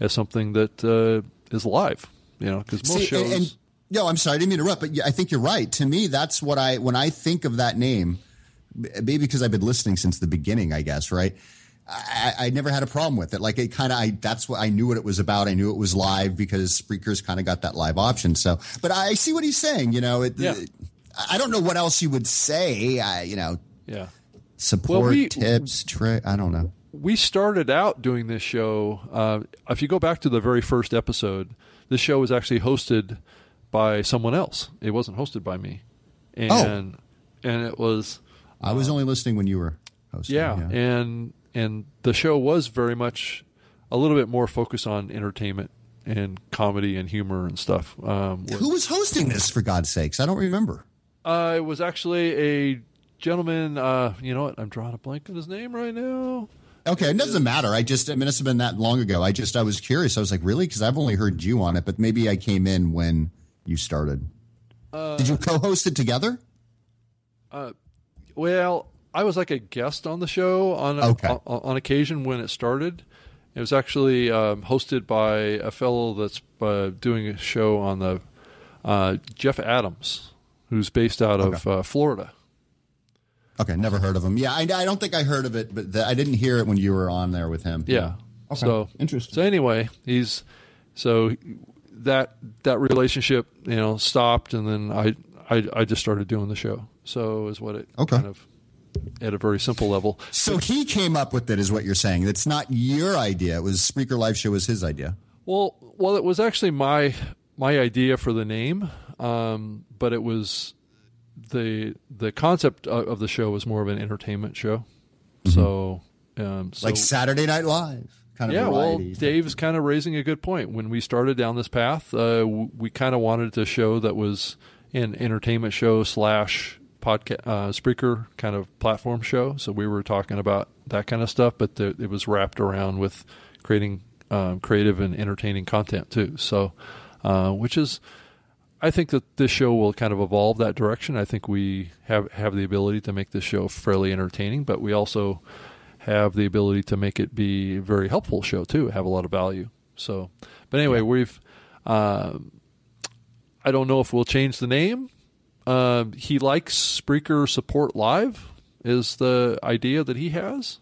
as something that uh, is live. You know, because most See, shows. And, no, I'm sorry, I didn't mean to interrupt, but I think you're right. To me, that's what I when I think of that name, maybe because I've been listening since the beginning, I guess, right? I, I never had a problem with it. Like it kind of, I that's what I knew what it was about. I knew it was live because Spreaker's kind of got that live option. So, but I see what he's saying. You know, it, yeah. it, I don't know what else you would say. I, you know, yeah, support well, we, tips, trick. I don't know. We started out doing this show. Uh, if you go back to the very first episode, this show was actually hosted by someone else. It wasn't hosted by me, and oh. and it was. I was uh, only listening when you were hosting. Yeah, yeah, and and the show was very much a little bit more focused on entertainment and comedy and humor and stuff. Um, Who was hosting this, for God's sakes? I don't remember. Uh, it was actually a gentleman. Uh, you know what? I'm drawing a blank on his name right now. Okay, it doesn't matter. I just, I mean, it's been that long ago. I just, I was curious. I was like, really? Because I've only heard you on it, but maybe I came in when you started? Uh, Did you co-host it together? Uh, well, I was like a guest on the show on okay. on, on, occasion when it started. It was actually um, hosted by a fellow that's uh, doing a show on the uh, Jeff Adams, who's based out okay. of uh, Florida. Okay, never heard of him. Yeah, I, I don't think I heard of it, but the, I didn't hear it when you were on there with him. Yeah. Okay. So interesting. So anyway, he's so that that relationship, you know, stopped, and then I I, I just started doing the show. So is what it okay. kind of at a very simple level. So he came up with it, is what you're saying. It's not your idea. It was Spreaker Live Show was his idea. Well, well, it was actually my my idea for the name, um, but it was the the concept of the show was more of an entertainment show. Mm-hmm. So, um, so, like Saturday Night Live kind of yeah, variety. well, Dave's kind of raising a good point. When we started down this path, uh, we kind of wanted to show that was an entertainment show slash podcast, uh, Spreaker kind of platform show. So we were talking about that kind of stuff, but the, it was wrapped around with creating um, creative and entertaining content too. So, uh, which is, I think that this show will kind of evolve that direction. I think we have have the ability to make this show fairly entertaining, but we also have the ability to make it be a very helpful show too, have a lot of value. So, but anyway, we've. Uh, I don't know if we'll change the name. Uh, he likes Spreaker Support Live is the idea that he has.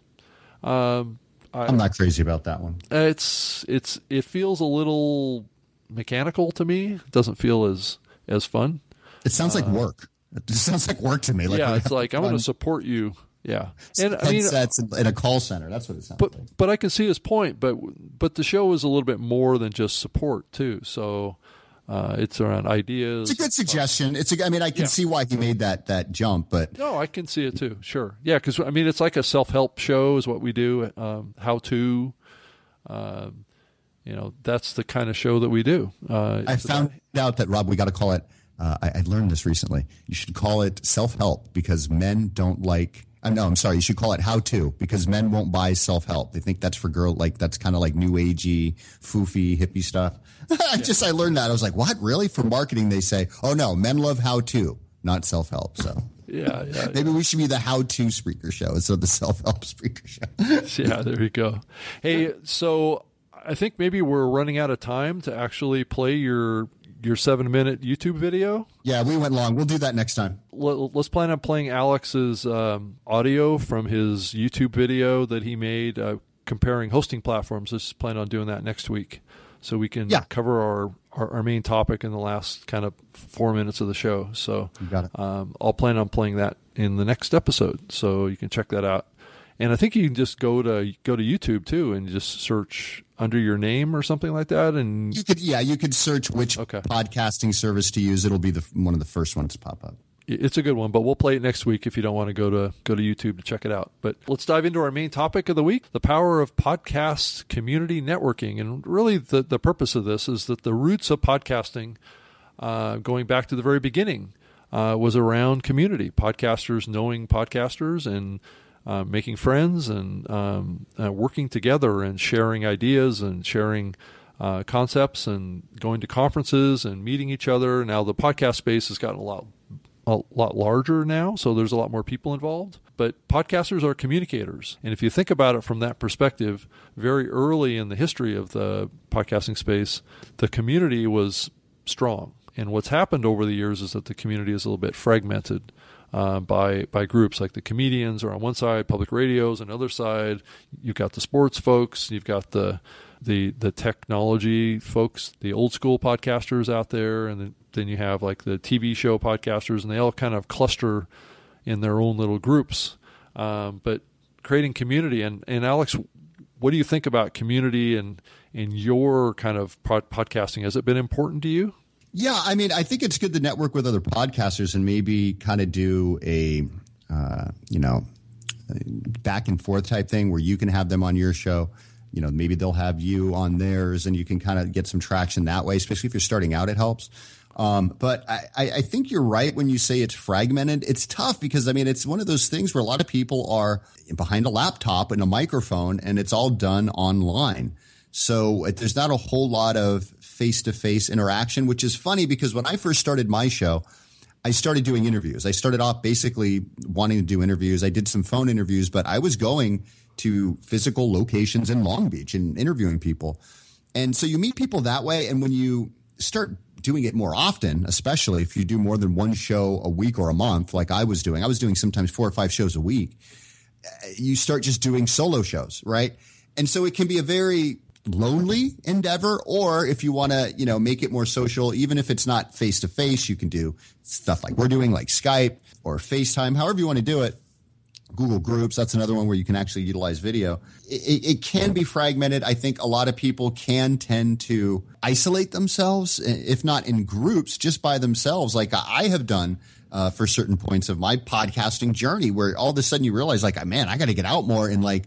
Um, I, am not crazy about that one. It's it's it feels a little mechanical to me. It doesn't feel as as fun. It sounds uh, like work. It sounds like work to me. Like yeah, it's like I'm going to support you yeah, and I mean, headsets in a call center. That's what it sounds but, like. But I can see his point. But but the show is a little bit more than just support too. So Uh, it's around ideas. It's a good suggestion. It's a, I mean, I can yeah. see why he made that that jump, but no, I can see it too. Sure, yeah, because I mean, it's like a self help show is what we do. Um, how to, uh, you know, that's the kind of show that we do. Uh, I found out that Rob, we got to call it. Uh, I, I learned this recently. You should call it self help because men don't like uh, no, I'm sorry. You should call it how to because men won't buy self help. They think that's for girl, like that's kind of like new agey, foofy, hippie stuff. I just I learned that. I was like, what? Really? For marketing, they say, oh no, men love how to, not self help. So yeah, yeah. Maybe yeah. we should be the how to Spreaker show instead of the self help Spreaker show. yeah, there you go. Hey, so I think maybe we're running out of time to actually play your your seven minute YouTube video. Yeah, we went long. We'll do that next time. Let, us plan on playing Alex's um, audio from his YouTube video that he made uh, comparing hosting platforms. Let's plan on doing that next week so we can yeah. cover our, our, our, main topic in the last kind of four minutes of the show. So you got it. Um, I'll plan on playing that in the next episode. So you can check that out. And I think you can just go to go to YouTube too and just search under your name or something like that. And you could, yeah, you could search which okay. podcasting service to use. It'll be the one of the first ones to pop up. It's a good one, but we'll play it next week if you don't want to go to go to YouTube to check it out. But let's dive into our main topic of the week: the power of podcast community networking. And really, the the purpose of this is that the roots of podcasting, uh, going back to the very beginning, uh, was around community podcasters knowing podcasters and uh, making friends and um, uh, working together and sharing ideas and sharing uh, concepts and going to conferences and meeting each other. Now the podcast space has gotten a lot a lot larger now, so there's a lot more people involved. But podcasters are communicators, and if you think about it from that perspective, very early in the history of the podcasting space, the community was strong. And what's happened over the years is that the community is a little bit fragmented uh, by by groups like the comedians are on one side, public radios on the other side. You've got the sports folks, you've got the the the technology folks, the old school podcasters out there, and then, then you have like the TV show podcasters, and they all kind of cluster in their own little groups. Um, but creating community and and Alex, what do you think about community and in your kind of pod- podcasting? Has it been important to you? Yeah, I mean, I think it's good to network with other podcasters and maybe kind of do a, uh, you know, back and forth type thing where you can have them on your show. You know, maybe they'll have you on theirs, and you can kind of get some traction that way. Especially if you're starting out, it helps. Um, but I, I think you're right when you say it's fragmented. It's tough because I mean it's one of those things where a lot of people are behind a laptop and a microphone, and it's all done online. So there's not a whole lot of face to face interaction, which is funny because when I first started my show, I started doing mm-hmm. interviews. I started off basically wanting to do interviews. I did some phone interviews, but I was going to physical locations in Long Beach and interviewing people. And so you meet people that way. And when you start doing it more often, especially if you do more than one show a week or a month, like I was doing, I was doing sometimes four or five shows a week. Eh, you start just doing solo shows, right? And so it can be a very lonely endeavor or if you want to you know make it more social even if it's not face to face you can do stuff like we're doing like skype or facetime however you want to do it. Google groups that's another one where you can actually utilize video. It, it, can be fragmented. I think a lot of people can tend to isolate themselves if not in groups just by themselves like i have done uh, for certain points of my podcasting journey where all of a sudden you realize like man i got to get out more and like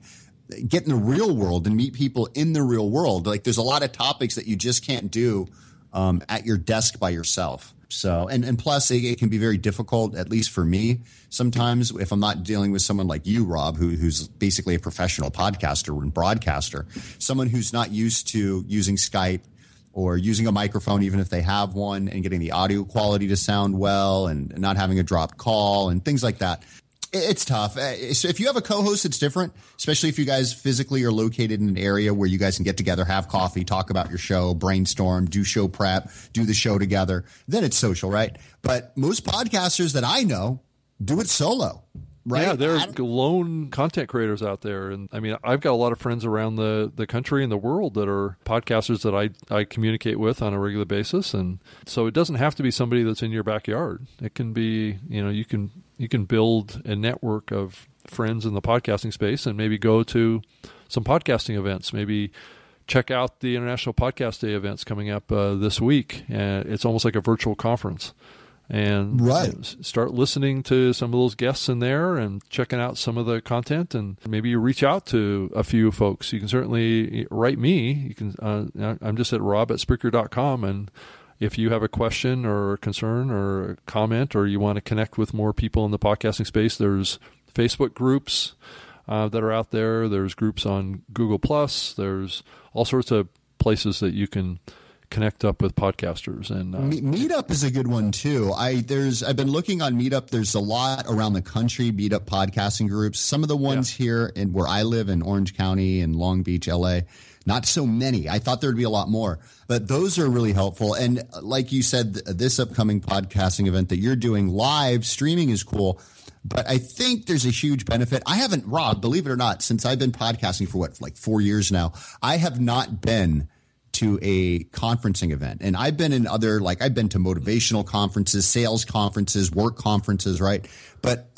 get in the real world and meet people in the real world. Like there's a lot of topics that you just can't do um, at your desk by yourself. So, and, and plus it, it, can be very difficult, at least for me, sometimes if I'm not dealing with someone like you, Rob, who, who's basically a professional podcaster and broadcaster, someone who's not used to using Skype or using a microphone, even if they have one and getting the audio quality to sound well and not having a dropped call and things like that. It's tough. Uh, so if you have a co-host, it's different, especially if you guys physically are located in an area where you guys can get together, have coffee, talk about your show, brainstorm, do show prep, do the show together. Then it's social, right? But most podcasters that I know do it solo. Right? Yeah, there are lone content creators out there, and I mean, I've got a lot of friends around the, the country and the world that are podcasters that I I communicate with on a regular basis, and so it doesn't have to be somebody that's in your backyard. It can be, you know, you can you can build a network of friends in the podcasting space, and maybe go to some podcasting events, maybe check out the International Podcast Day events coming up uh, this week. And it's almost like a virtual conference. And right. you know, start listening to some of those guests in there and checking out some of the content. And maybe you reach out to a few folks. You can certainly write me. You can. Uh, I'm just at rob at Spreaker.com. And if you have a question or concern or comment or you want to connect with more people in the podcasting space, there's Facebook groups uh, that are out there. There's groups on Google Plus. There's all sorts of places that you can connect up with podcasters and uh, meetup is a good one too i there's i've been looking on meetup there's a lot around the country meetup podcasting groups some of the ones yeah. here in where i live in orange county and long beach la not so many i thought there'd be a lot more but those are really helpful and uh, like you said this upcoming podcasting event that you're doing live streaming is cool but I think there's a huge benefit. I haven't, Rob, believe it or not, since I've been podcasting for what, like four years now, I have not been to a conferencing event. And I've been in other, like, I've been to motivational conferences, sales conferences, work conferences, right? But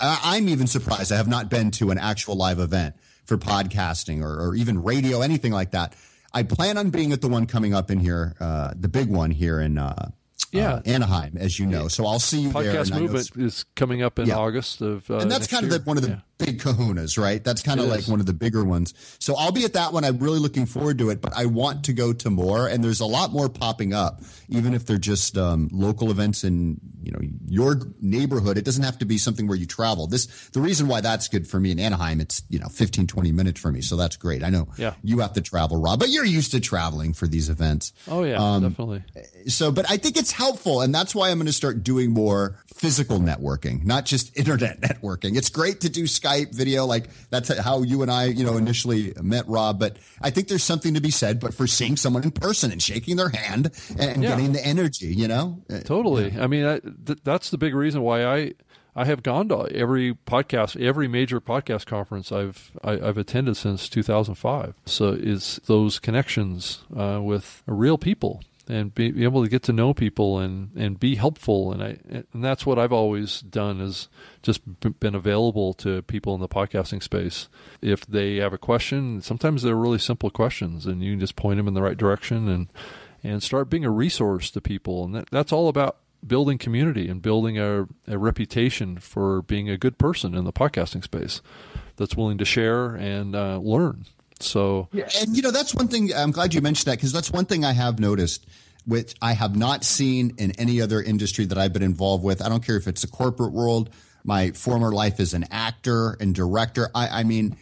I, am even surprised I have not been to an actual live event for podcasting or, or, even radio, anything like that. I plan on being at the one coming up in here, uh, the big one here in uh, yeah. Uh, Anaheim, as you know. So I'll see you Podcast there. Podcast movement is coming up in yeah. August of, uh, and that's kind of the, one of the yeah big kahunas, right? That's kind of like one of the bigger ones. So I'll be at that one. I'm really looking forward to it, but I want to go to more. And there's a lot more popping up, even if they're just um, local events in you know your neighborhood. It doesn't have to be something where you travel. This the reason why that's good for me in Anaheim. It's you know 15, 20 minutes for me, so that's great. I know yeah. you have to travel, Rob, but you're used to traveling for these events. Oh yeah, um, definitely. So, but I think it's helpful, and that's why I'm going to start doing more physical networking, not just internet networking. It's great to do Skype video, like that's how you and I, you know, initially met Rob. But I think there's something to be said, but for seeing someone in person and shaking their hand and yeah. getting the energy, you know, uh, totally. Yeah. I mean, I, th- that's the big reason why I. I have gone to every podcast, every major podcast conference I've I, have i have attended since 2005. So is those connections uh, with real people and be, be, able to get to know people and, and be helpful. And I and that's what I've always done is just been available to people in the podcasting space. If they have a question, sometimes they're really simple questions, and you can just point them in the right direction and and start being a resource to people. And that, that's all about building community and building a, a reputation for being a good person in the podcasting space that's willing to share and uh, learn. So, yeah, and you know, that's one thing. I'm glad you mentioned that because that's one thing I have noticed, which I have not seen in any other industry that I've been involved with. I don't care if it's the corporate world. My former life as an actor and director. I, I mean,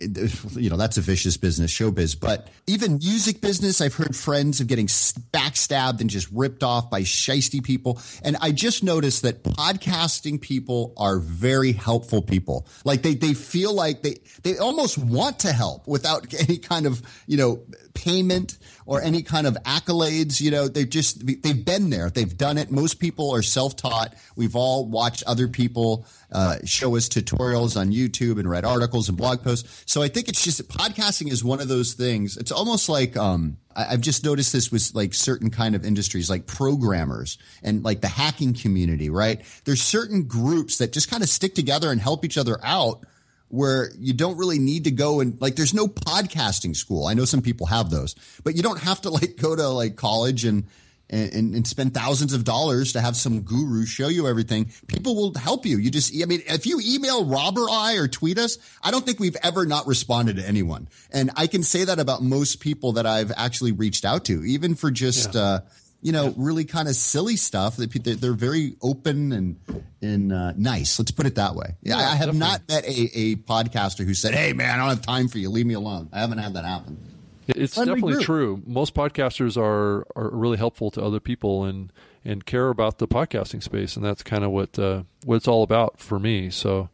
you know that's a vicious business showbiz. But even music business i've heard friends of getting backstabbed and just ripped off by shisty people. And i just noticed that podcasting people are very helpful people. Like they they feel like they they almost want to help without any kind of you know payment or any kind of accolades. You know, they've just, they've been there. They've done it. Most people are self-taught. We've all watched other people uh, show us tutorials on YouTube and read articles and blog posts. So I think it's just podcasting is one of those things. It's almost like, um, I've just noticed this with like certain kind of industries, like programmers and like the hacking community, right? There's certain groups that just kind of stick together and help each other out where you don't really need to go and like there's no podcasting school. I know some people have those, but you don't have to like go to like college and and, and spend thousands of dollars to have some guru show you everything. People will help you. You just, I mean, if you email Rob or I or tweet us, I don't think we've ever not responded to anyone. And I can say that about most people that I've actually reached out to, even for just, yeah. uh, you know, really kind of silly stuff that they're very open and and uh, nice. Let's put it that way. Yeah, yeah I have definitely. not met a, a podcaster who said, "Hey, man, I don't have time for you. Leave me alone." I haven't had that happen. It's definitely true. Most podcasters are are really helpful to other people and and care about the podcasting space, and that's kind of what uh, what it's all about for me. So.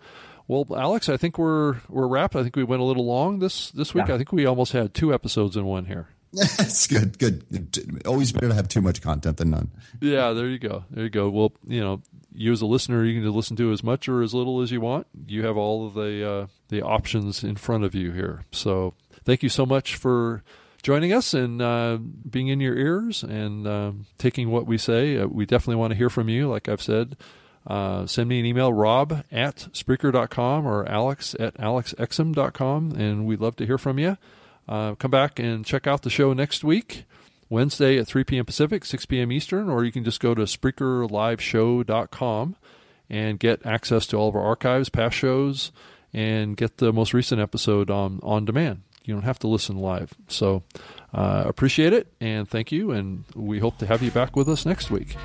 Well, Alex, I think we're we're wrapped. I think we went a little long this this week. Yeah. I think we almost had two episodes in one here. That's good. Good. Always better to have too much content than none. Yeah, there you go. There you go. Well, you know, you as a listener, you can listen to as much or as little as you want. You have all of the uh, the options in front of you here. So, thank you so much for joining us and uh, being in your ears and uh, taking what we say. Uh, we definitely want to hear from you. Like I've said, uh, send me an email, rob at Spreaker.com or alex at alexexum.com, and we'd love to hear from you. Uh, come back and check out the show next week, Wednesday at 3 p.m. Pacific, 6 p.m. Eastern, or you can just go to SpreakerLiveShow.com and get access to all of our archives, past shows, and get the most recent episode on, on demand. You don't have to listen live. So uh, appreciate it and thank you, and we hope to have you back with us next week.